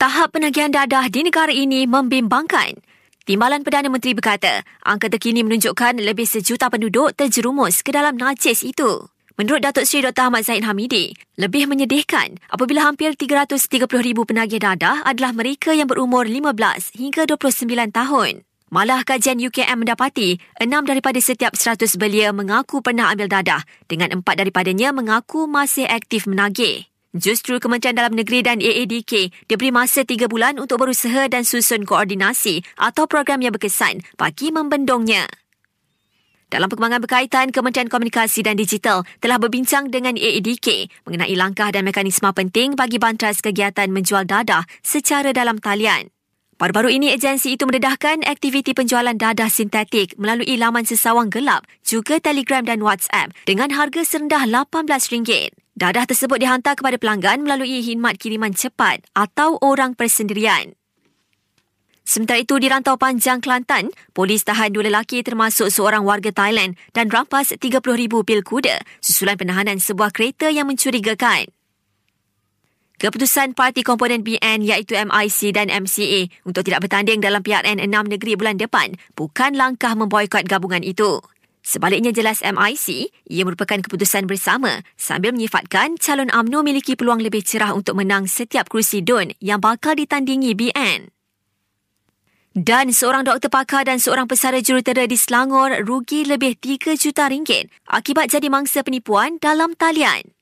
Tahap penagihan dadah di negara ini membimbangkan. Timbalan Perdana Menteri berkata, angka terkini menunjukkan lebih sejuta penduduk terjerumus ke dalam najis itu. Menurut Datuk Seri Dr. Ahmad Zaid Hamidi, lebih menyedihkan apabila hampir 330,000 penagih dadah adalah mereka yang berumur 15 hingga 29 tahun. Malah kajian UKM mendapati, enam daripada setiap 100 belia mengaku pernah ambil dadah dengan empat daripadanya mengaku masih aktif menagih. Justru Kementerian Dalam Negeri dan AADK diberi masa tiga bulan untuk berusaha dan susun koordinasi atau program yang berkesan bagi membendungnya. Dalam perkembangan berkaitan, Kementerian Komunikasi dan Digital telah berbincang dengan AADK mengenai langkah dan mekanisme penting bagi bantras kegiatan menjual dadah secara dalam talian. Baru-baru ini, agensi itu mendedahkan aktiviti penjualan dadah sintetik melalui laman sesawang gelap, juga Telegram dan WhatsApp dengan harga serendah RM18. Dadah tersebut dihantar kepada pelanggan melalui khidmat kiriman cepat atau orang persendirian. Sementara itu, di Rantau Panjang, Kelantan, polis tahan dua lelaki termasuk seorang warga Thailand dan rampas 30,000 pil kuda susulan penahanan sebuah kereta yang mencurigakan. Keputusan parti komponen BN iaitu MIC dan MCA untuk tidak bertanding dalam PRN 6 negeri bulan depan bukan langkah memboikot gabungan itu. Sebaliknya jelas MIC, ia merupakan keputusan bersama sambil menyifatkan calon UMNO memiliki peluang lebih cerah untuk menang setiap kerusi DUN yang bakal ditandingi BN. Dan seorang doktor pakar dan seorang pesara jurutera di Selangor rugi lebih 3 juta ringgit akibat jadi mangsa penipuan dalam talian.